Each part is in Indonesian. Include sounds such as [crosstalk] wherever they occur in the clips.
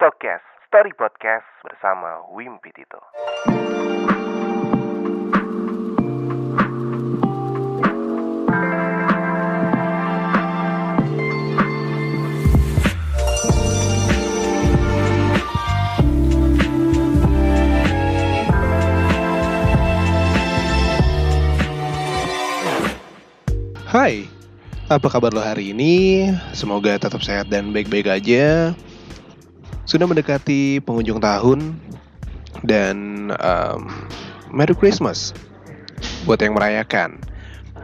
Stokes Story Podcast bersama Wimpi Tito. Hai, apa kabar lo hari ini? Semoga tetap sehat dan baik-baik aja. Sudah mendekati penghujung tahun dan um, Merry Christmas buat yang merayakan.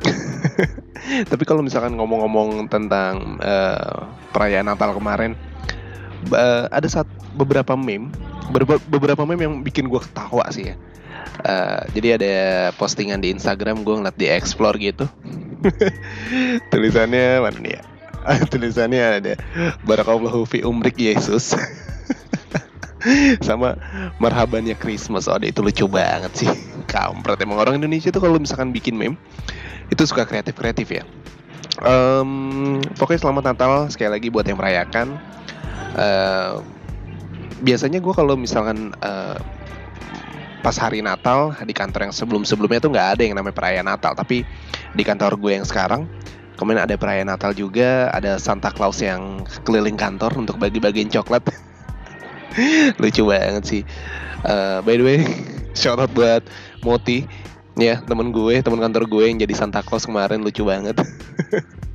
[laughs] Tapi kalau misalkan ngomong-ngomong tentang uh, perayaan Natal kemarin, uh, ada saat beberapa meme, beberapa meme yang bikin gue ketawa sih ya. Uh, jadi ada postingan di Instagram gue ngeliat di explore gitu [laughs] tulisannya mana nih ya [laughs] tulisannya ada Barakallahu fi umrik Yesus. [laughs] Sama marhabannya Christmas. Oh itu lucu banget sih. [laughs] Kampret. Emang orang Indonesia tuh kalau misalkan bikin meme itu suka kreatif kreatif ya. Um, pokoknya selamat Natal sekali lagi buat yang merayakan. Uh, biasanya gue kalau misalkan uh, pas hari Natal di kantor yang sebelum-sebelumnya tuh nggak ada yang namanya perayaan Natal. Tapi di kantor gue yang sekarang kemudian ada perayaan Natal juga ada Santa Claus yang keliling kantor untuk bagi-bagiin coklat. [laughs] Lucu banget sih. Uh, by the way [laughs] shout out buat Moti. Ya temen gue temen kantor gue yang jadi Santa Claus kemarin lucu banget.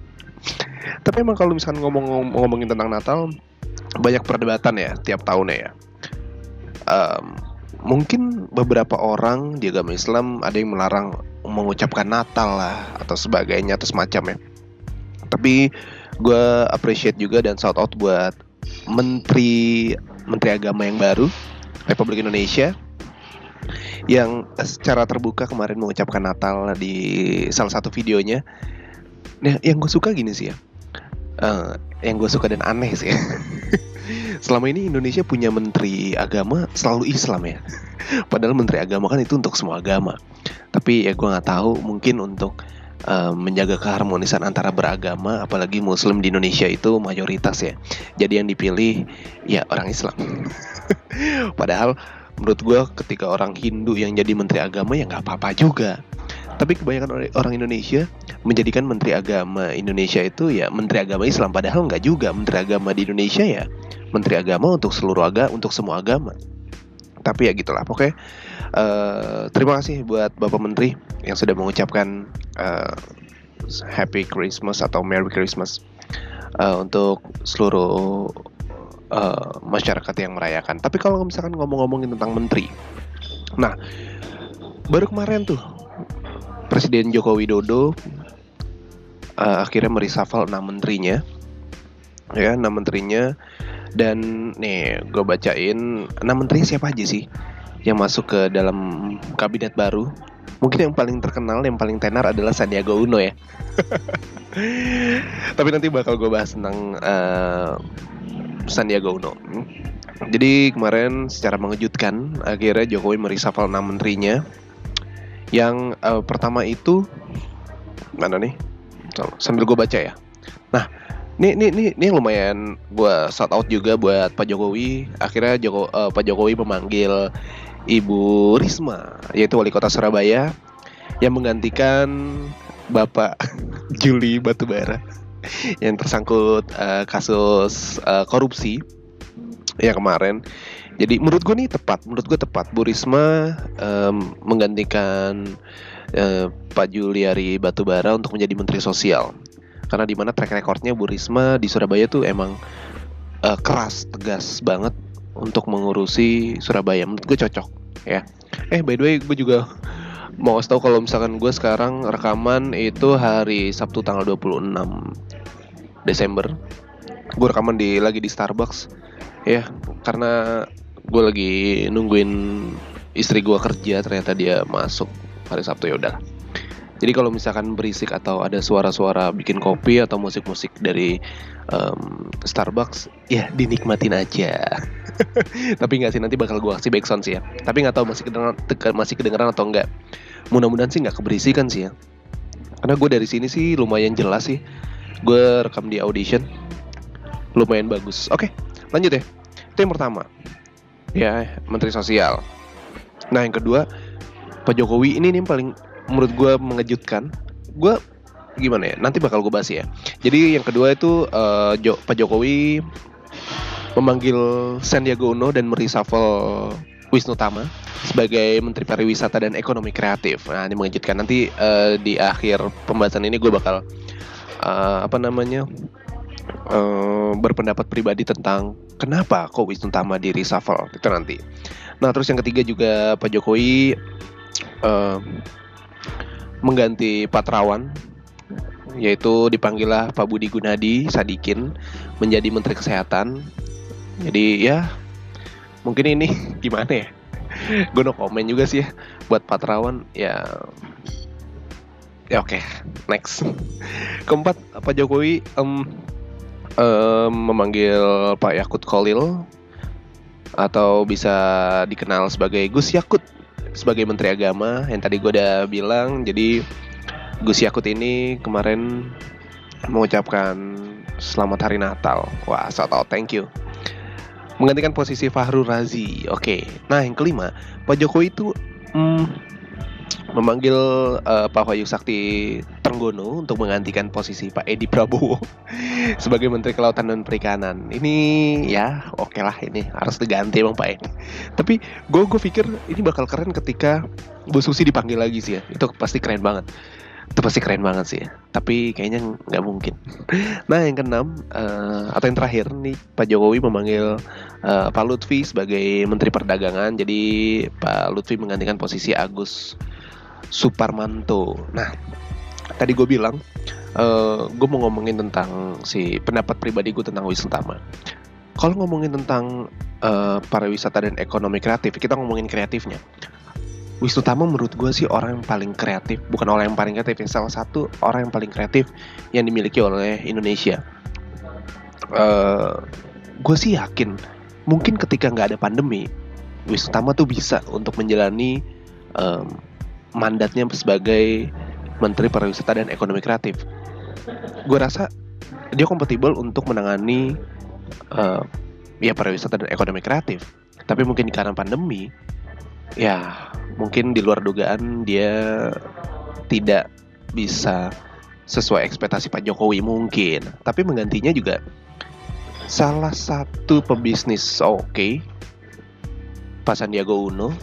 [laughs] Tapi emang kalau misalkan ngomong ngomongin tentang Natal banyak perdebatan ya tiap tahunnya ya. Um, mungkin beberapa orang di agama Islam ada yang melarang mengucapkan Natal lah atau sebagainya atau semacamnya. Tapi gue appreciate juga dan shout out buat menteri menteri agama yang baru Republik Indonesia yang secara terbuka kemarin mengucapkan Natal di salah satu videonya. Nah, yang gue suka gini sih ya, uh, yang gue suka dan aneh sih. Ya. [laughs] selama ini Indonesia punya menteri agama selalu Islam ya. Padahal menteri agama kan itu untuk semua agama. Tapi ya gue nggak tahu mungkin untuk uh, menjaga keharmonisan antara beragama, apalagi Muslim di Indonesia itu mayoritas ya. Jadi yang dipilih ya orang Islam. [laughs] Padahal menurut gue ketika orang Hindu yang jadi menteri agama ya nggak apa-apa juga. Tapi kebanyakan orang Indonesia menjadikan menteri agama Indonesia itu ya menteri agama Islam padahal nggak juga menteri agama di Indonesia ya menteri agama untuk seluruh agama untuk semua agama tapi ya gitulah pokoknya uh, terima kasih buat bapak menteri yang sudah mengucapkan uh, happy Christmas atau Merry Christmas uh, untuk seluruh uh, masyarakat yang merayakan. Tapi kalau misalkan ngomong-ngomongin tentang menteri nah baru kemarin tuh Presiden Joko Widodo uh, akhirnya merisafal enam menterinya ya enam menterinya dan nih gue bacain enam menteri siapa aja sih yang masuk ke dalam kabinet baru. Mungkin yang paling terkenal, yang paling tenar adalah Sandiaga Uno ya. [laughs] Tapi nanti bakal gue bahas tentang uh, Sandiaga Uno. Jadi kemarin secara mengejutkan akhirnya Jokowi merisafal enam menterinya. Yang uh, pertama itu mana nih? Sambil gue baca ya. Nah, ini ini ini ini lumayan gue shout out juga buat Pak Jokowi. Akhirnya Joko, uh, Pak Jokowi memanggil Ibu Risma, yaitu wali kota Surabaya, yang menggantikan Bapak [laughs] Juli Batubara yang tersangkut uh, kasus uh, korupsi ya kemarin. Jadi menurut gue nih tepat, menurut gue tepat Bu Risma um, menggantikan uh, Pak Juliari Batubara untuk menjadi Menteri Sosial karena di mana track recordnya Bu Risma di Surabaya tuh emang uh, keras tegas banget untuk mengurusi Surabaya. Menurut gue cocok ya. Eh by the way gue juga mau kasih tahu kalau misalkan gue sekarang rekaman itu hari Sabtu tanggal 26 Desember. Gue rekaman di lagi di Starbucks ya. Karena gue lagi nungguin istri gue kerja ternyata dia masuk hari Sabtu ya udah jadi kalau misalkan berisik atau ada suara-suara bikin kopi atau musik-musik dari um, Starbucks, ya dinikmatin aja. [laughs] Tapi nggak sih nanti bakal gue kasih backsound sih ya. Tapi nggak tahu masih kedengeran, masih kedengeran atau enggak. Mudah-mudahan sih nggak keberisikan sih ya. Karena gue dari sini sih lumayan jelas sih. Gue rekam di audition, lumayan bagus. Oke, lanjut ya. Itu pertama. Ya, Menteri Sosial. Nah, yang kedua, Pak Jokowi ini nih paling menurut gue mengejutkan. Gue gimana ya? Nanti bakal gue bahas ya. Jadi yang kedua itu uh, jo Pak Jokowi memanggil Sandiaga Uno dan mereshuffle Wisnu Tama sebagai Menteri Pariwisata dan Ekonomi Kreatif. Nah, ini mengejutkan. Nanti uh, di akhir pembahasan ini gue bakal uh, apa namanya uh, berpendapat pribadi tentang kenapa kok Wisnu Tama di reshuffle itu nanti. Nah, terus yang ketiga juga Pak Jokowi uh, mengganti Patrawan yaitu dipanggillah Pak Budi Gunadi Sadikin menjadi Menteri Kesehatan. Jadi ya mungkin ini [laughs] gimana ya gue no komen juga sih ya buat Patrawan ya ya oke okay. next keempat Pak Jokowi um, um, memanggil Pak Yakut Kolil atau bisa dikenal sebagai Gus Yakut sebagai Menteri Agama yang tadi gue udah bilang jadi Gus Yakut ini kemarin mengucapkan selamat hari Natal wah so tau thank you menggantikan posisi Fahru Razi. Oke. Nah, yang kelima, Pak Jokowi itu hmm, memanggil uh, Pak Wahyu Sakti Trenggono untuk menggantikan posisi Pak Edi Prabowo [laughs] sebagai Menteri Kelautan dan Perikanan. Ini ya oke okay lah ini harus diganti emang Pak Edi. Tapi gue gue pikir ini bakal keren ketika Bu Susi dipanggil lagi sih ya. Itu pasti keren banget itu pasti keren banget sih tapi kayaknya nggak mungkin [laughs] nah yang keenam uh, atau yang terakhir nih Pak Jokowi memanggil uh, Pak Lutfi sebagai Menteri Perdagangan jadi Pak Lutfi menggantikan posisi Agus Suparmanto. Nah tadi gue bilang uh, gue mau ngomongin tentang si pendapat pribadi gue tentang Wisnu Tama kalau ngomongin tentang uh, pariwisata dan ekonomi kreatif kita ngomongin kreatifnya. Wisnu Tama menurut gue sih orang yang paling kreatif bukan orang yang paling kreatif yang salah satu orang yang paling kreatif yang dimiliki oleh Indonesia. Uh, gue sih yakin mungkin ketika nggak ada pandemi Wisnu Tama tuh bisa untuk menjalani um, mandatnya sebagai Menteri Pariwisata dan Ekonomi Kreatif. Gue rasa dia kompatibel untuk menangani uh, ya pariwisata dan ekonomi kreatif. Tapi mungkin karena pandemi ya mungkin di luar dugaan dia tidak bisa sesuai ekspektasi Pak Jokowi mungkin. Tapi menggantinya juga salah satu pebisnis oke okay, Pak Sandiaga Uno.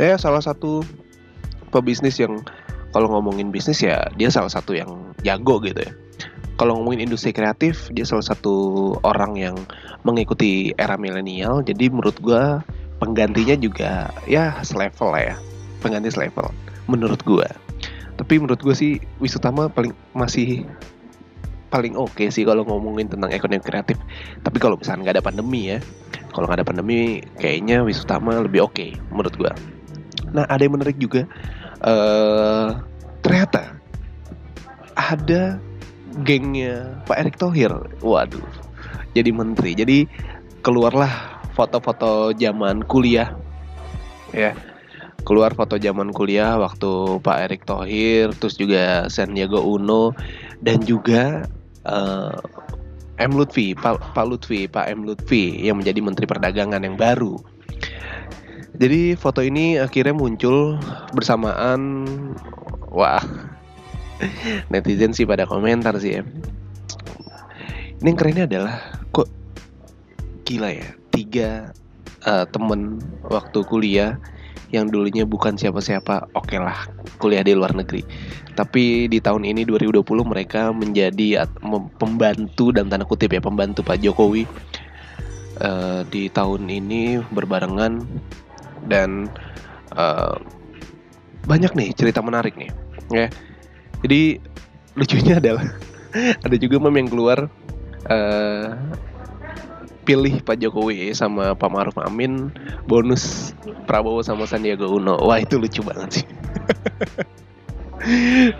Ya salah satu pebisnis yang kalau ngomongin bisnis ya dia salah satu yang jago gitu ya. Kalau ngomongin industri kreatif dia salah satu orang yang mengikuti era milenial. Jadi menurut gue penggantinya juga ya selevel lah ya. Pengganti selevel menurut gue tapi menurut gue sih Wisutama paling masih paling oke okay sih kalau ngomongin tentang ekonomi kreatif. Tapi kalau misalnya nggak ada pandemi ya kalau nggak ada pandemi kayaknya Wisutama lebih oke okay, menurut gue nah ada yang menarik juga. Uh, ternyata ada gengnya Pak Erick Thohir. Waduh jadi menteri. Jadi keluarlah foto-foto zaman kuliah. Ya. Keluar foto zaman kuliah waktu Pak Erick Thohir terus juga Sandiaga Uno dan juga uh, M. Lutfi Pak, Pak Lutfi Pak M. Lutfi yang menjadi Menteri Perdagangan yang baru jadi foto ini akhirnya muncul bersamaan. Wah. [laughs] Netizen sih pada komentar sih ya. Ini yang kerennya adalah kok gila ya tiga uh, temen waktu kuliah yang dulunya bukan siapa-siapa, oke okay lah kuliah di luar negeri. Tapi di tahun ini 2020 mereka menjadi pembantu dan tanda kutip ya pembantu Pak Jokowi. Uh, di tahun ini berbarengan dan uh, banyak nih cerita menarik nih ya. Jadi lucunya adalah [laughs] ada juga mem yang keluar uh, pilih Pak Jokowi sama Pak Maruf Amin bonus Prabowo sama Sandiaga Uno. Wah itu lucu banget sih. [laughs]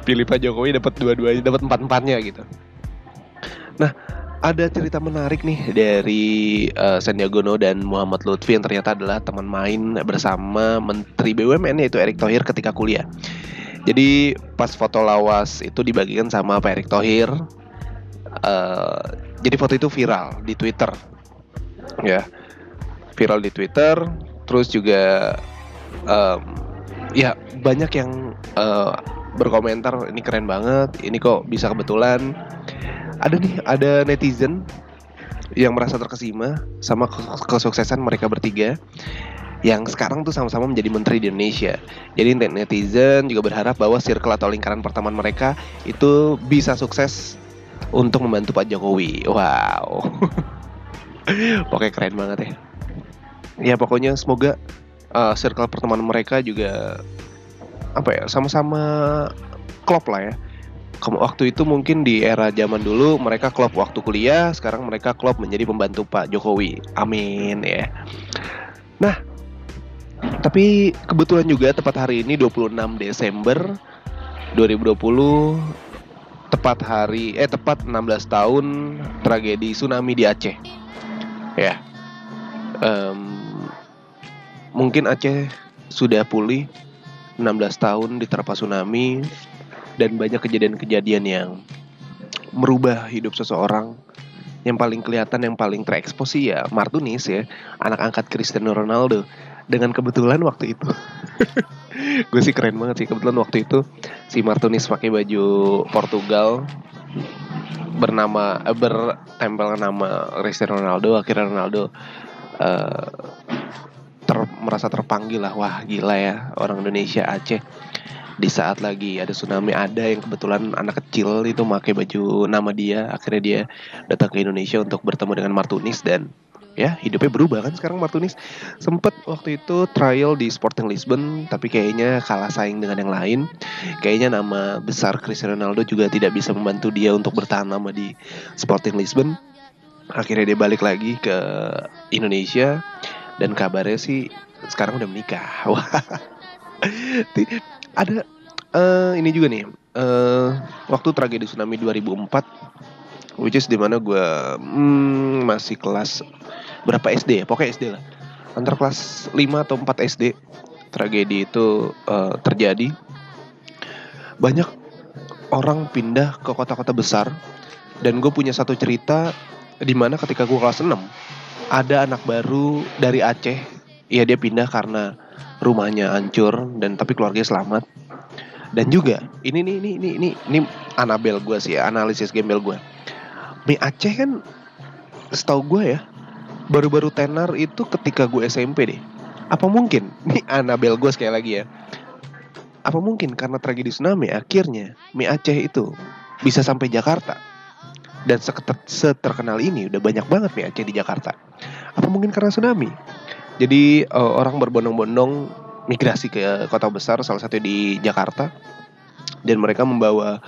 Pilih Pak Jokowi dapat dua-duanya dapat empat empatnya gitu. Nah ada cerita menarik nih dari uh, Sandiaga Uno dan Muhammad Lutfi yang ternyata adalah teman main bersama Menteri BUMN yaitu Erick Thohir ketika kuliah. Jadi pas foto lawas itu dibagikan sama Pak Erick Thohir. Uh, jadi foto itu viral di Twitter ya viral di Twitter terus juga um, ya banyak yang uh, berkomentar ini keren banget ini kok bisa kebetulan ada nih ada netizen yang merasa terkesima sama kesuksesan mereka bertiga yang sekarang tuh sama-sama menjadi menteri di Indonesia. Jadi netizen juga berharap bahwa circle atau lingkaran pertemanan mereka itu bisa sukses untuk membantu Pak Jokowi. Wow. [laughs] Pokoknya keren banget ya. Ya pokoknya semoga uh, circle pertemanan mereka juga apa ya sama-sama klop lah ya waktu itu mungkin di era zaman dulu mereka klop waktu kuliah, sekarang mereka klop menjadi pembantu Pak Jokowi. Amin ya. Nah, tapi kebetulan juga tepat hari ini 26 Desember 2020 tepat hari eh tepat 16 tahun tragedi tsunami di Aceh. Ya. Um, mungkin Aceh sudah pulih 16 tahun diterpa tsunami dan banyak kejadian-kejadian yang merubah hidup seseorang. Yang paling kelihatan yang paling terekspos ya Martunis ya anak angkat Cristiano Ronaldo. Dengan kebetulan waktu itu. [laughs] Gue sih keren banget sih kebetulan waktu itu si Martunis pakai baju Portugal. Bernama eh, bertempel nama Cristiano Ronaldo. Akhirnya Ronaldo uh, ter, merasa terpanggil lah. Wah gila ya orang Indonesia Aceh di saat lagi ada tsunami ada yang kebetulan anak kecil itu pakai baju nama dia akhirnya dia datang ke Indonesia untuk bertemu dengan Martunis dan ya hidupnya berubah kan sekarang Martunis. Sempet waktu itu trial di Sporting Lisbon tapi kayaknya kalah saing dengan yang lain. Kayaknya nama besar Cristiano Ronaldo juga tidak bisa membantu dia untuk bertahan lama di Sporting Lisbon. Akhirnya dia balik lagi ke Indonesia dan kabarnya sih sekarang udah menikah. [laughs] Wah ada uh, ini juga nih uh, waktu tragedi tsunami 2004 which is di mana gue hmm, masih kelas berapa SD ya? Pokoknya SD lah. Antar kelas 5 atau 4 SD tragedi itu uh, terjadi. Banyak orang pindah ke kota-kota besar dan gue punya satu cerita di mana ketika gue kelas 6 ada anak baru dari Aceh ya dia pindah karena rumahnya hancur dan tapi keluarganya selamat. Dan juga ini nih ini ini ini ini Anabel gue sih ya analisis gembel gue Mi Aceh kan setahu gue ya baru-baru tenar itu ketika gue SMP deh. Apa mungkin? [laughs] Nih Anabel gue sekali lagi ya. Apa mungkin? Karena tragedi tsunami akhirnya Mi Aceh itu bisa sampai Jakarta. Dan seterkenal ini udah banyak banget Mi Aceh di Jakarta. Apa mungkin karena tsunami jadi uh, orang berbondong-bondong migrasi ke kota besar, salah satu di Jakarta, dan mereka membawa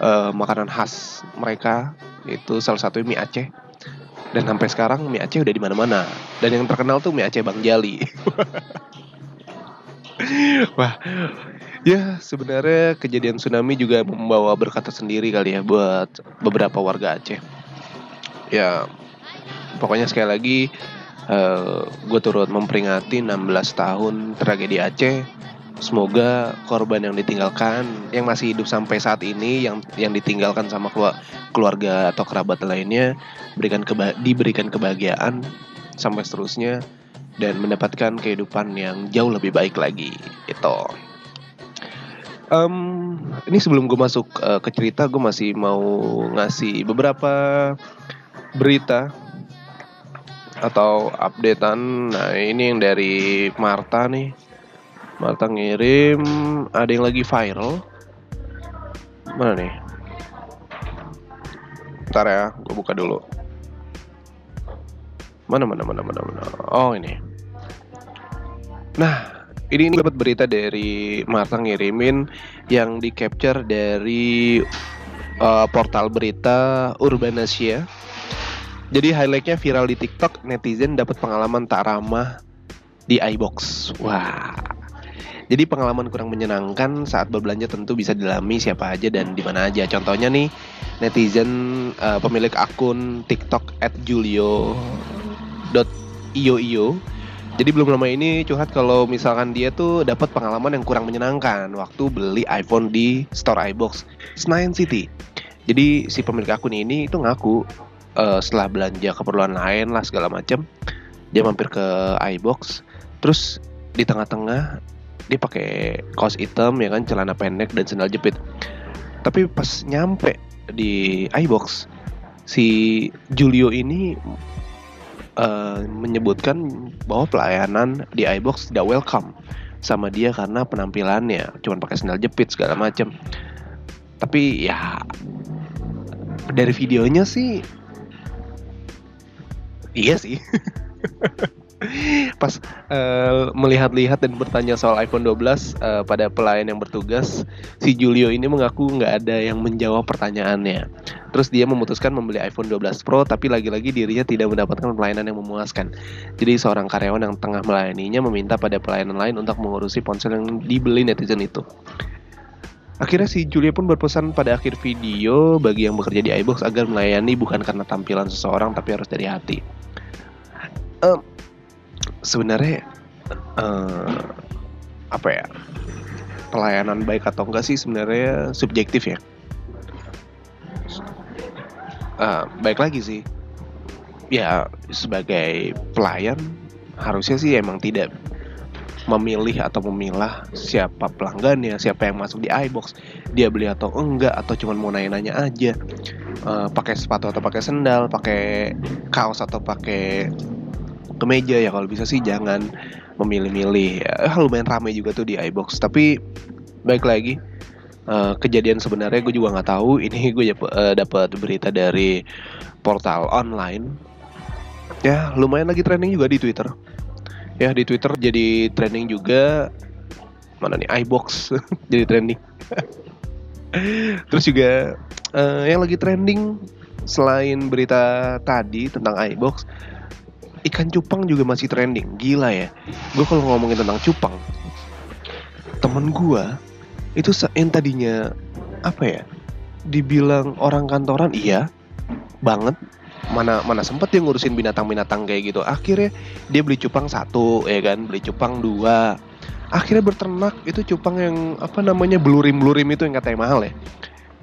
uh, makanan khas mereka, itu salah satu mie Aceh. Dan sampai sekarang mie Aceh udah di mana-mana. Dan yang terkenal tuh mie Aceh Bang Jali. [laughs] Wah, ya sebenarnya kejadian tsunami juga membawa berkata sendiri kali ya buat beberapa warga Aceh. Ya, pokoknya sekali lagi eh, gue turut memperingati 16 tahun tragedi Aceh. Semoga korban yang ditinggalkan, yang masih hidup sampai saat ini, yang yang ditinggalkan sama keluarga atau kerabat lainnya, berikan keba diberikan kebahagiaan sampai seterusnya dan mendapatkan kehidupan yang jauh lebih baik lagi. Itu. Um, ini sebelum gue masuk uh, ke cerita, gue masih mau ngasih beberapa berita atau updatean. Nah, ini yang dari Marta nih. Marta ngirim ada yang lagi viral. Mana nih? Ntar ya, gue buka dulu. Mana mana mana mana mana. Oh, ini. Nah, ini, ini dapat berita dari Marta ngirimin yang di capture dari uh, portal berita Urbanasia jadi highlightnya viral di TikTok, netizen dapat pengalaman tak ramah di iBox. Wah. Jadi pengalaman kurang menyenangkan saat berbelanja tentu bisa dilami siapa aja dan di mana aja. Contohnya nih netizen uh, pemilik akun TikTok @julio.io jadi belum lama ini curhat kalau misalkan dia tuh dapat pengalaman yang kurang menyenangkan waktu beli iPhone di store iBox Senayan City. Jadi si pemilik akun ini itu ngaku uh, setelah belanja keperluan lain lah segala macam dia mampir ke iBox. Terus di tengah-tengah dia pakai kaos hitam ya kan celana pendek dan sandal jepit. Tapi pas nyampe di iBox si Julio ini uh, menyebutkan bahwa pelayanan di iBox tidak welcome sama dia karena penampilannya cuman pakai sandal jepit segala macam tapi ya dari videonya sih iya sih pas uh, melihat-lihat dan bertanya soal iPhone 12 uh, eh, pada pelayan yang bertugas, si Julio ini mengaku nggak ada yang menjawab pertanyaannya. Terus dia memutuskan membeli iPhone 12 Pro, tapi lagi-lagi dirinya tidak mendapatkan pelayanan yang memuaskan. Jadi seorang karyawan yang tengah melayaninya meminta pada pelayanan lain untuk mengurusi ponsel yang dibeli netizen itu. Akhirnya si Julia pun berpesan pada akhir video bagi yang bekerja di iBox agar melayani bukan karena tampilan seseorang tapi harus dari hati. Um, sebenarnya uh, apa ya? Pelayanan baik atau enggak sih sebenarnya subjektif ya? Uh, baik lagi sih. Ya sebagai pelayan harusnya sih emang tidak memilih atau memilah siapa pelanggannya, siapa yang masuk di iBox, dia beli atau enggak atau cuma mau nanya-nanya aja, uh, pakai sepatu atau pakai sendal, pakai kaos atau pakai kemeja ya kalau bisa sih jangan memilih-milih. Ya, lumayan ramai juga tuh di iBox tapi baik lagi. Uh, kejadian sebenarnya gue juga nggak tahu. Ini [laughs] gue uh, dapat berita dari portal online. Ya lumayan lagi trending juga di Twitter ya di Twitter jadi trending juga. Mana nih? iBox. [laughs] Jadi trending. [laughs] Terus juga uh, yang lagi trending selain berita tadi tentang iBox ikan cupang juga masih trending. Gila ya. Gue kalau ngomongin tentang cupang temen gue itu yang tadinya apa ya dibilang orang kantoran iya banget mana mana sempet dia ngurusin binatang-binatang kayak gitu. Akhirnya dia beli cupang satu ya kan? Beli cupang dua. Akhirnya berternak itu cupang yang apa namanya belurim belurim itu yang katanya mahal ya.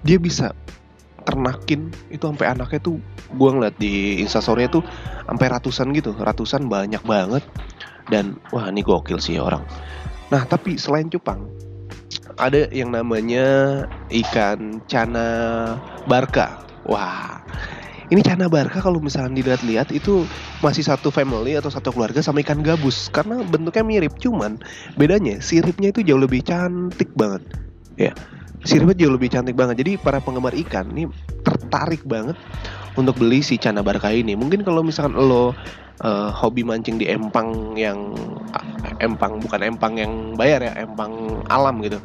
Dia bisa ternakin itu sampai anaknya tuh gue ngeliat di instastory tuh sampai ratusan gitu. Ratusan banyak banget. Dan wah ini gokil sih orang. Nah tapi selain cupang ada yang namanya ikan cana barka wah ini cana barka kalau misalnya dilihat-lihat itu masih satu family atau satu keluarga sama ikan gabus. Karena bentuknya mirip cuman bedanya siripnya itu jauh lebih cantik banget. Ya siripnya jauh lebih cantik banget. Jadi para penggemar ikan ini tertarik banget untuk beli si Cana Barca ini. Mungkin kalau misalkan lo uh, hobi mancing di empang yang uh, empang bukan empang yang bayar ya empang alam gitu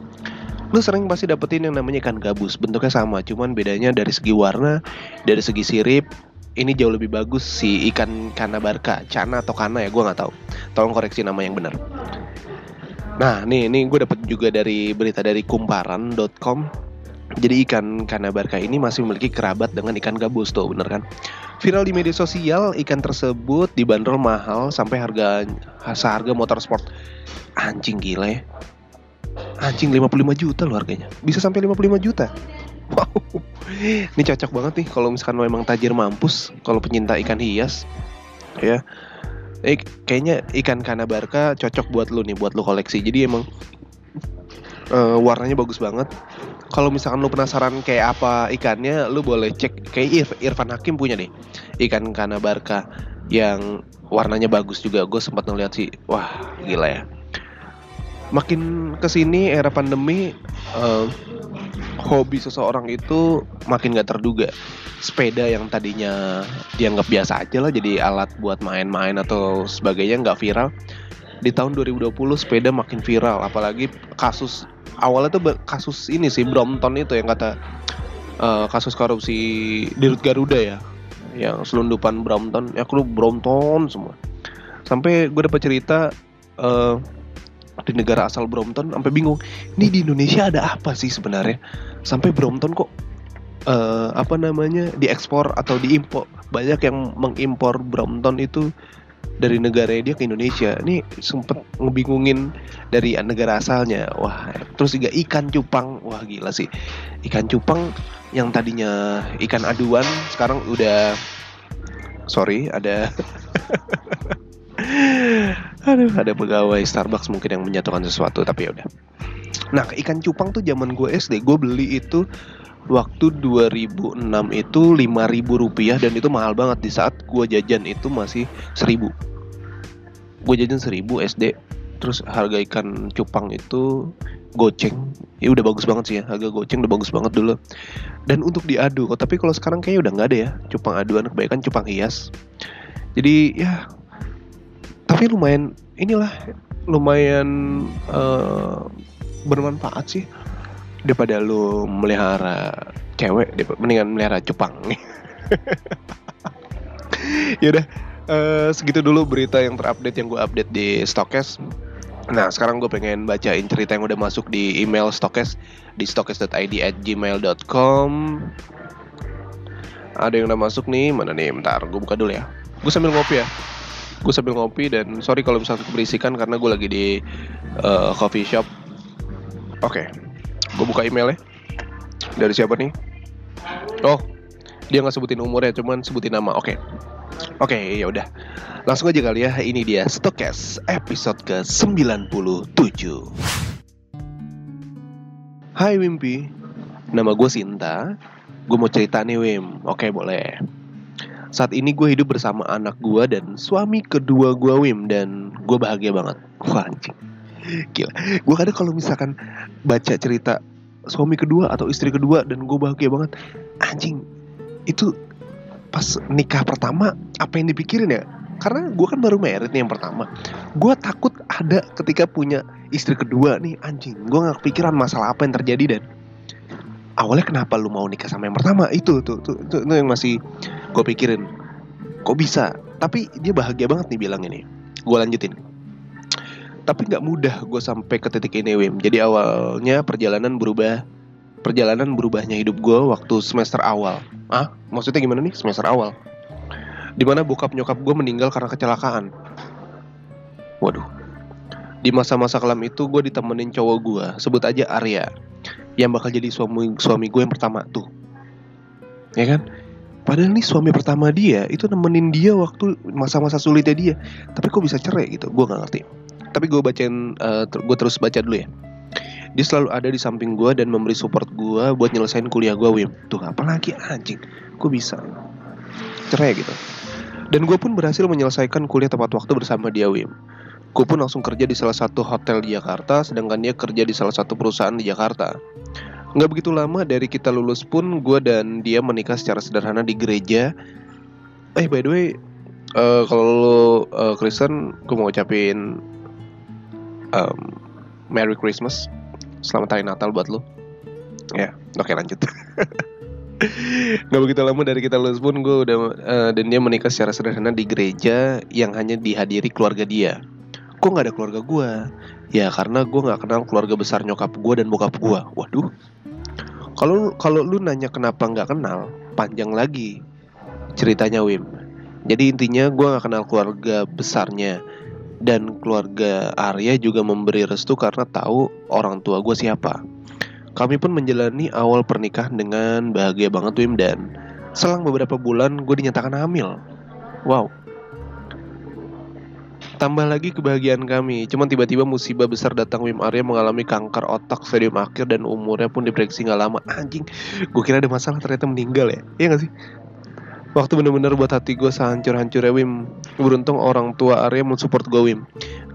lo sering pasti dapetin yang namanya ikan gabus bentuknya sama cuman bedanya dari segi warna dari segi sirip ini jauh lebih bagus si ikan kana barca cana atau kana ya gue nggak tahu tolong koreksi nama yang benar Nah, nih ini gue dapat juga dari berita dari kumparan.com. Jadi ikan kanabarka ini masih memiliki kerabat dengan ikan gabus tuh, bener kan? Viral di media sosial, ikan tersebut dibanderol mahal sampai harga seharga motor sport. Anjing gila ya. Anjing 55 juta loh harganya. Bisa sampai 55 juta. Wow. Ini cocok banget nih kalau misalkan memang tajir mampus, kalau pencinta ikan hias. Ya eh kayaknya ikan kanabarka cocok buat lu nih buat lu koleksi jadi emang uh, warnanya bagus banget kalau misalkan lu penasaran kayak apa ikannya lu boleh cek kayak Ir Irfan Hakim punya nih ikan kanabarka yang warnanya bagus juga gue sempat ngeliat sih wah gila ya makin ke sini era pandemi uh, hobi seseorang itu makin gak terduga. Sepeda yang tadinya dianggap biasa aja lah jadi alat buat main-main atau sebagainya nggak viral. Di tahun 2020 sepeda makin viral apalagi kasus awalnya tuh kasus ini sih Brompton itu yang kata uh, kasus korupsi di Rut Garuda ya yang selundupan Brompton. Ya klub Brompton semua. Sampai gue dapat cerita uh, di negara asal Brompton sampai bingung ini di Indonesia ada apa sih sebenarnya? Sampai Brompton kok uh, apa namanya diekspor atau diimpor. Banyak yang mengimpor Brompton itu dari negara dia ke Indonesia. Ini sempet ngebingungin dari negara asalnya. Wah terus juga ikan cupang. Wah gila sih. Ikan cupang yang tadinya ikan aduan sekarang udah sorry ada [laughs] [laughs] Aduh, ada pegawai Starbucks mungkin yang menyatukan sesuatu tapi ya udah. Nah, ikan cupang tuh zaman gue SD, gue beli itu waktu 2006 itu 5000 rupiah dan itu mahal banget. Di saat gue jajan itu masih 1000 gue jajan 1000 SD terus harga ikan cupang itu goceng. Ya udah bagus banget sih ya harga goceng udah bagus banget dulu. Dan untuk diadu kok tapi kalau sekarang kayaknya udah nggak ada ya cupang aduan kebanyakan cupang hias. Jadi ya tapi lumayan inilah lumayan uh, bermanfaat sih. Daripada lu melihara cewek mendingan melihara cupang. [laughs] Yaudah uh, segitu dulu berita yang terupdate yang gue update di Stokes. Nah sekarang gue pengen bacain cerita yang udah masuk di email Stokes di stokes.id at gmail.com Ada yang udah masuk nih, mana nih, bentar gue buka dulu ya. Gue sambil ngopi ya Gue sambil ngopi dan sorry kalau misalnya keberisikan karena gue lagi di uh, coffee shop Oke, okay. gue buka emailnya Dari siapa nih? Oh, dia nggak sebutin umurnya, cuman sebutin nama. Oke, okay. oke, okay, ya udah. Langsung aja kali ya, ini dia Stokes episode ke-97 Hai Wimpi, nama gue Sinta Gue mau cerita nih Wim, oke boleh Saat ini gue hidup bersama anak gue dan suami kedua gue Wim Dan gue bahagia banget. Wah anjing. Gila, gue kadang kalau misalkan baca cerita suami kedua atau istri kedua dan gue bahagia banget Anjing, itu pas nikah pertama apa yang dipikirin ya? Karena gue kan baru merit nih yang pertama. Gue takut ada ketika punya istri kedua nih anjing. Gue nggak kepikiran masalah apa yang terjadi dan awalnya kenapa lu mau nikah sama yang pertama? Itu tuh tuh, tuh, tuh yang masih gue pikirin. Kok bisa? Tapi dia bahagia banget nih bilang ini. Gue lanjutin. Tapi nggak mudah gue sampai ke titik ini Wim. Jadi awalnya perjalanan berubah perjalanan berubahnya hidup gue waktu semester awal. Ah maksudnya gimana nih? Semester awal. Di mana bokap nyokap gue meninggal karena kecelakaan. Waduh. Di masa-masa kelam itu gue ditemenin cowok gue, sebut aja Arya, yang bakal jadi suami suami gue yang pertama tuh. Ya kan? Padahal nih suami pertama dia itu nemenin dia waktu masa-masa sulitnya dia. Tapi kok bisa cerai gitu? Gue nggak ngerti. Tapi gue bacain, uh, gue terus baca dulu ya. Dia selalu ada di samping gue dan memberi support gue buat nyelesain kuliah gue, Wim. Tuh apalagi anjing, gue bisa cerai gitu. Dan gue pun berhasil menyelesaikan kuliah tepat waktu bersama dia Wim. Gue pun langsung kerja di salah satu hotel di Jakarta, sedangkan dia kerja di salah satu perusahaan di Jakarta. Nggak begitu lama dari kita lulus pun, gue dan dia menikah secara sederhana di gereja. Eh, by the way, uh, kalau lo uh, Kristen, gue mau ucapin um, Merry Christmas, Selamat Hari Natal buat lo. Ya, oke lanjut. [laughs] Gak begitu lama dari kita lulus pun gue udah uh, dan dia menikah secara sederhana di gereja yang hanya dihadiri keluarga dia. Kok nggak ada keluarga gue? Ya karena gue nggak kenal keluarga besar nyokap gue dan bokap gue. Waduh. Kalau kalau lu nanya kenapa nggak kenal, panjang lagi ceritanya Wim. Jadi intinya gue nggak kenal keluarga besarnya dan keluarga Arya juga memberi restu karena tahu orang tua gue siapa. Kami pun menjalani awal pernikahan dengan bahagia banget Wim dan selang beberapa bulan gue dinyatakan hamil. Wow. Tambah lagi kebahagiaan kami, cuman tiba-tiba musibah besar datang Wim Arya mengalami kanker otak stadium akhir dan umurnya pun diprediksi nggak lama. Anjing, gue kira ada masalah ternyata meninggal ya. Iya gak sih? Waktu bener-bener buat hati gue sehancur-hancurnya Wim Beruntung orang tua Arya mensupport gue Wim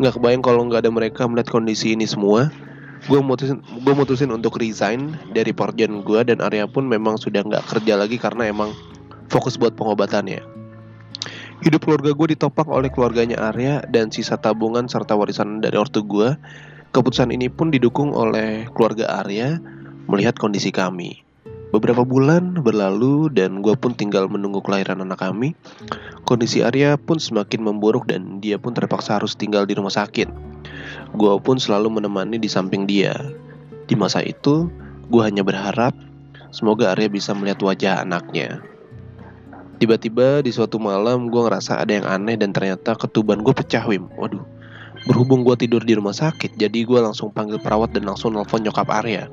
Gak kebayang kalau nggak ada mereka melihat kondisi ini semua gue mutusin gue mutusin untuk resign dari porjen gue dan Arya pun memang sudah nggak kerja lagi karena emang fokus buat pengobatannya. Hidup keluarga gue ditopang oleh keluarganya Arya dan sisa tabungan serta warisan dari ortu gue. Keputusan ini pun didukung oleh keluarga Arya melihat kondisi kami. Beberapa bulan berlalu dan gue pun tinggal menunggu kelahiran anak kami. Kondisi Arya pun semakin memburuk dan dia pun terpaksa harus tinggal di rumah sakit. Gue pun selalu menemani di samping dia. Di masa itu, gue hanya berharap semoga Arya bisa melihat wajah anaknya. Tiba-tiba di suatu malam gue ngerasa ada yang aneh dan ternyata ketuban gue pecah Wim. Waduh. Berhubung gue tidur di rumah sakit, jadi gue langsung panggil perawat dan langsung nelfon nyokap Arya.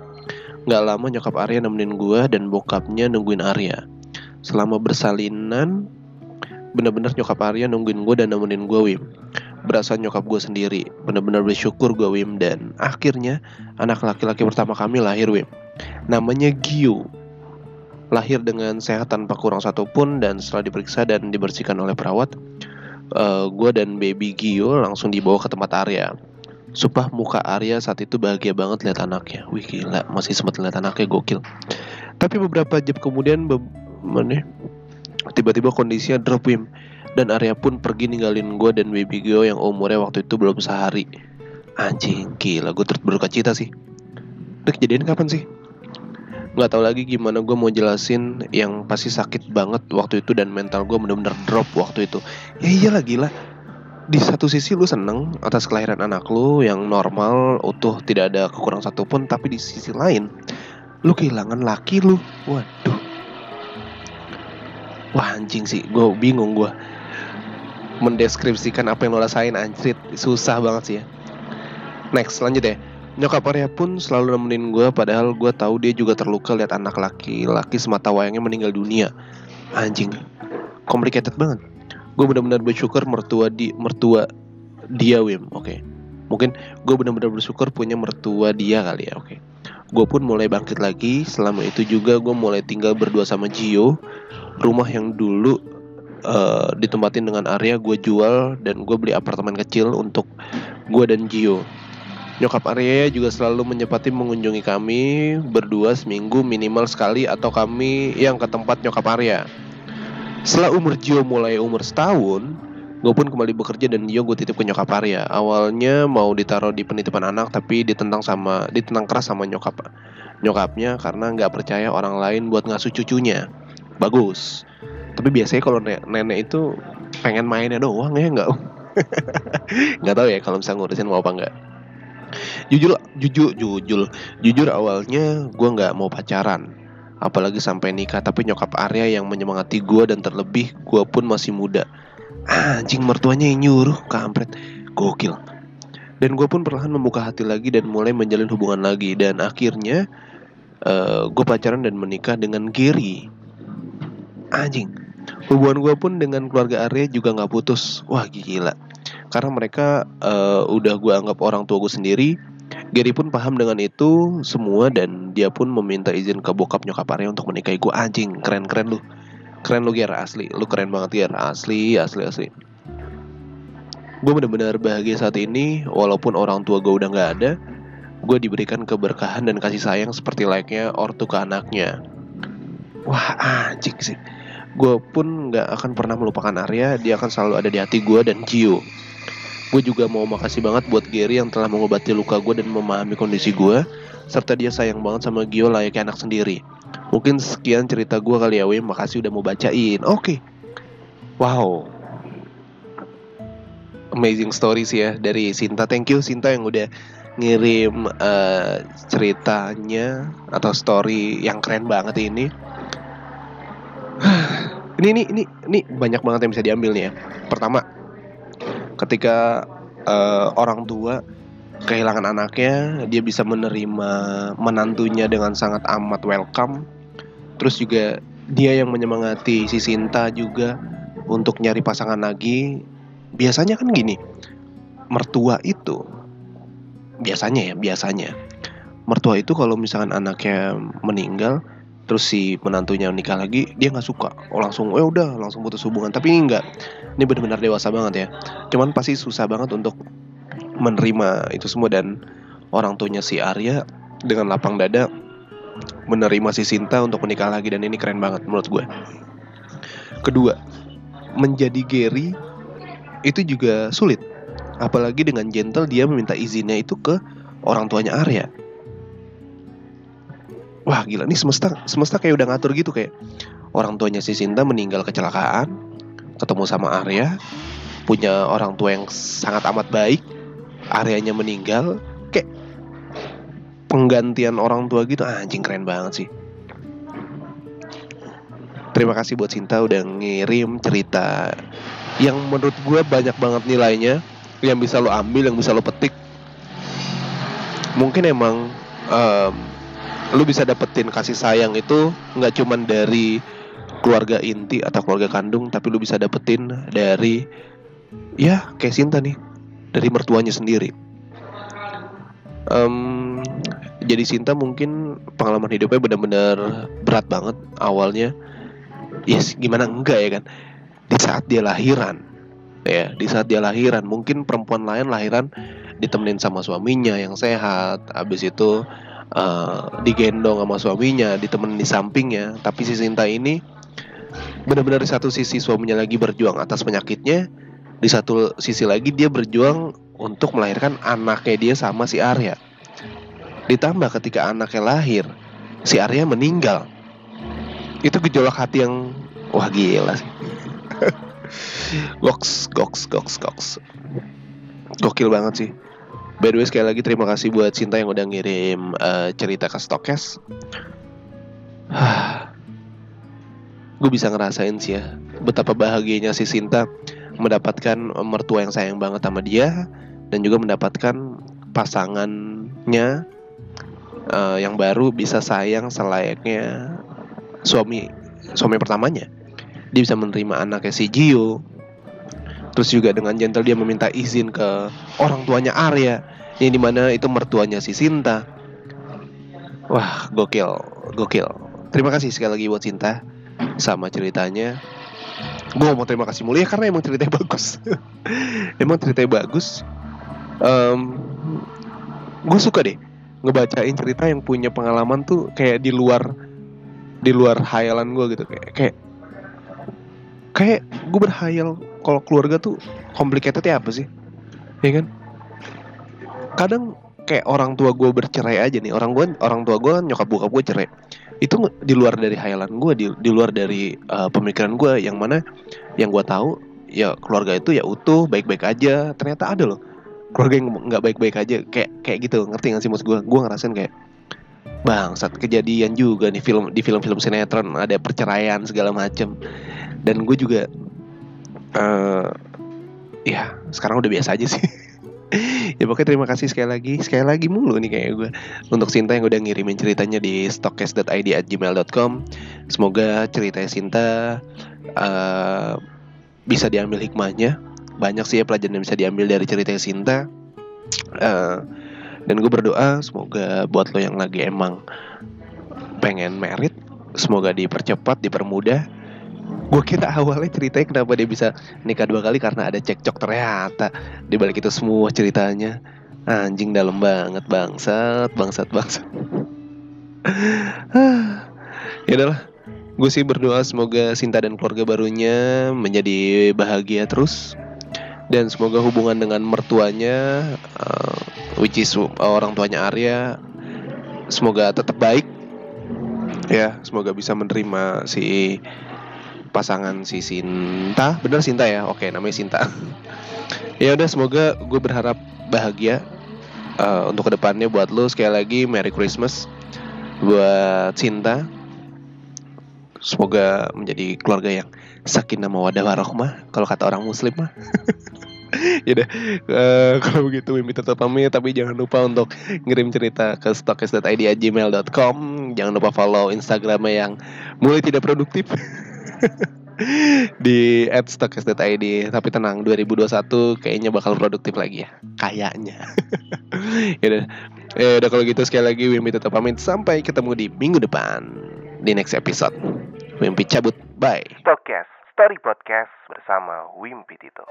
Gak lama nyokap Arya nemenin gue dan bokapnya nungguin Arya. Selama bersalinan, bener-bener nyokap Arya nungguin gue dan nemenin gue Wim. berasa nyokap gue sendiri bener-bener bersyukur gue Wim dan akhirnya anak laki-laki pertama kami lahir Wim namanya Gio lahir dengan sehat tanpa kurang satupun dan setelah diperiksa dan dibersihkan oleh perawat uh, gue dan baby Gio langsung dibawa ke tempat Arya. Sumpah muka Arya saat itu bahagia banget lihat anaknya. Wih gila masih sempat lihat anaknya gokil. Tapi beberapa jam kemudian mana tiba-tiba kondisinya drop Wim. Dan Arya pun pergi ninggalin gue dan baby Gio yang umurnya waktu itu belum sehari. Anjing gila gue terus berduka cita sih. Udah kejadian kapan sih? Nggak tahu lagi gimana gue mau jelasin yang pasti sakit banget waktu itu dan mental gue bener-bener drop waktu itu. Ya iyalah gila. Di satu sisi lu seneng atas kelahiran anak lu yang normal utuh tidak ada kekurangan satupun tapi di sisi lain lu kehilangan laki lu. Waduh. Wah anjing sih. Gue bingung gue mendeskripsikan apa yang lo rasain anjrit. Susah banget sih ya. Next lanjut ya Nyokap Arya pun selalu nemenin gue padahal gue tahu dia juga terluka lihat anak laki-laki semata wayangnya meninggal dunia. Anjing, complicated banget. Gue benar-benar bersyukur mertua di mertua dia Wim, oke. Okay. Mungkin gue benar-benar bersyukur punya mertua dia kali ya, oke. Okay. Gue pun mulai bangkit lagi. Selama itu juga gue mulai tinggal berdua sama Gio. Rumah yang dulu uh, ditempatin dengan Arya gue jual dan gue beli apartemen kecil untuk gue dan Gio Nyokap Arya juga selalu menyempati mengunjungi kami berdua seminggu minimal sekali atau kami yang ke tempat nyokap Arya. Setelah umur Gio mulai umur setahun, gue pun kembali bekerja dan Gio gue titip ke nyokap Arya. Awalnya mau ditaruh di penitipan anak tapi ditentang sama ditentang keras sama nyokap nyokapnya karena nggak percaya orang lain buat ngasuh cucunya. Bagus. Tapi biasanya kalau nenek itu pengen mainnya doang ya nggak? [laughs] nggak tahu ya kalau misalnya ngurusin mau apa nggak jujur jujur jujur. Jujur awalnya gue nggak mau pacaran. Apalagi sampai nikah tapi nyokap Arya yang menyemangati gue dan terlebih gue pun masih muda. Anjing mertuanya yang nyuruh kampret. Gokil. Dan gue pun perlahan membuka hati lagi dan mulai menjalin hubungan lagi. Dan akhirnya uh, eh, gue pacaran dan menikah dengan Gary. Anjing. Hubungan gue pun dengan keluarga Arya juga nggak putus. Wah gila karena mereka uh, udah gue anggap orang tua gue sendiri. Gary pun paham dengan itu semua dan dia pun meminta izin ke bokap nyokap Arya untuk menikahi gue anjing keren keren lu. Keren lu Ger asli. Lu keren banget Ger. Asli asli asli. Gue bener-bener bahagia saat ini walaupun orang tua gue udah nggak ada. Gue diberikan keberkahan dan kasih sayang seperti layaknya ortu ke anaknya. Wah anjing sih. Gue pun nggak akan pernah melupakan Arya. Dia akan selalu ada di hati gue dan Gio Gue juga mau makasih banget buat Gary yang telah mengobati luka gue dan memahami kondisi gue serta dia sayang banget sama Gio layaknya anak sendiri. Mungkin sekian cerita gue kali ya, Wim. Makasih udah mau bacain. Oke. Okay. Wow. Amazing stories ya dari Sinta. Thank you Sinta yang udah ngirim uh, ceritanya atau story yang keren banget ini. [sighs] ini ini ini ini banyak banget yang bisa diambil nih ya. Pertama, ketika uh, orang tua kehilangan anaknya dia bisa menerima menantunya dengan sangat amat welcome. Terus juga dia yang menyemangati si Sinta juga untuk nyari pasangan lagi. Biasanya kan gini mertua itu biasanya ya biasanya. Mertua itu kalau misalkan anaknya meninggal terus si menantunya nikah lagi dia nggak suka. Oh langsung eh udah langsung putus hubungan. Tapi enggak ini benar-benar dewasa banget ya. Cuman pasti susah banget untuk menerima itu semua dan orang tuanya si Arya dengan lapang dada menerima si Sinta untuk menikah lagi dan ini keren banget menurut gue. Kedua menjadi Gary itu juga sulit. Apalagi dengan gentle dia meminta izinnya itu ke orang tuanya Arya. Wah gila. Nih semesta semesta kayak udah ngatur gitu kayak orang tuanya si Sinta meninggal kecelakaan ketemu sama Arya punya orang tua yang sangat amat baik Aryanya meninggal kayak penggantian orang tua gitu anjing keren banget sih. Terima kasih buat Sinta udah ngirim cerita yang menurut gue banyak banget nilainya yang bisa lo ambil yang bisa lo petik. Mungkin emang um, lu bisa dapetin kasih sayang itu nggak cuman dari keluarga inti atau keluarga kandung tapi lu bisa dapetin dari ya kayak Sinta nih dari mertuanya sendiri. Um, jadi Sinta mungkin pengalaman hidupnya benar-benar berat banget awalnya. Yes, gimana enggak ya kan? Di saat dia lahiran, ya di saat dia lahiran mungkin perempuan lain lahiran ditemenin sama suaminya yang sehat, habis itu uh, digendong sama suaminya, ditemenin di sampingnya. Tapi si Sinta ini benar-benar di satu sisi suaminya lagi berjuang atas penyakitnya, di satu sisi lagi dia berjuang untuk melahirkan anaknya dia sama si Arya. Ditambah ketika anaknya lahir, si Arya meninggal. Itu gejolak hati yang wah gila sih. [laughs] goks, goks, goks, goks. Gokil banget sih. By the way sekali lagi terima kasih buat Cinta yang udah ngirim uh, cerita ke Stokes. [sighs] gue bisa ngerasain sih ya betapa bahagianya si Sinta mendapatkan mertua yang sayang banget sama dia dan juga mendapatkan pasangannya uh, yang baru bisa sayang selayaknya suami suami pertamanya. Dia bisa menerima anaknya si Gio. Terus juga dengan gentle dia meminta izin ke orang tuanya Arya yang di mana itu mertuanya si Sinta. Wah gokil gokil. Terima kasih sekali lagi buat Sinta sama ceritanya. Gue mau terima kasih mulia karena emang ceritanya bagus. [laughs] Emang ceritanya bagus. Um, gue suka deh ngebacain cerita yang punya pengalaman tuh kayak di luar di luar hayalan gue gitu. Kayak kayak kayak gue berhayal kalau keluarga tuh complicated ya apa sih? Ya kan? Kadang kayak orang tua gue bercerai aja nih. Orang gue orang tua gue kan nyokap bokap gue cerai itu di luar dari hayalan gue di, di luar dari uh, pemikiran gue yang mana yang gue tahu ya keluarga itu ya utuh baik-baik aja. Ternyata ada loh keluarga yang nggak baik-baik aja. Kayak kayak gitu ngerti gak sih maksud gue gue ngerasain kayak bang saat kejadian juga nih film di film-film sinetron ada perceraian segala macem. Dan gue juga uh, ya sekarang udah biasa aja sih [laughs] pokoknya terima kasih sekali lagi. Sekali lagi mulu nih kayak gue untuk Sinta yang udah ngirimin ceritanya di stockcast.id at gmail.com semoga cerita Sinta uh, bisa diambil hikmahnya. Banyak sih ya pelajaran yang bisa diambil dari cerita Sinta. Uh, dan gue berdoa semoga buat lo yang lagi emang pengen merit semoga dipercepat dipermudah gue kira awalnya ceritanya kenapa dia bisa nikah dua kali karena ada cekcok ternyata. Di balik itu semua ceritanya. Anjing dalam banget bangsat bangsat bangsat. [sighs] Ya udahlah. Gue sih berdoa semoga Sinta dan keluarga barunya menjadi bahagia terus. Dan semoga hubungan dengan mertuanya uh, which is orang tuanya Arya semoga tetap baik. Ya semoga bisa menerima si pasangan si Sinta. Bener Sinta ya? Oke namanya Sinta. [laughs] Ya udah semoga gue berharap bahagia uh, untuk ke depannya buat lo sekali lagi Merry Christmas buat Sinta. Semoga menjadi keluarga yang sakinah mawadah warohmah kalau kata orang muslim mah. [laughs] Ya udah uh, kalau begitu Mimi tetap pamit. Tapi jangan lupa untuk ngirim cerita ke stokes.id@gmail.com jangan lupa follow Instagramnya yang mulai tidak produktif [laughs] [laughs] di @stokes.id tapi tenang 2021 kayaknya bakal produktif lagi ya. Kayaknya. [laughs] Ya udah kalau gitu sekali lagi Wimpi tetap pamit. Sampai ketemu di minggu depan. Di next episode. Wimpi cabut. Bye. Stokes Story Podcast bersama Wimpi Tito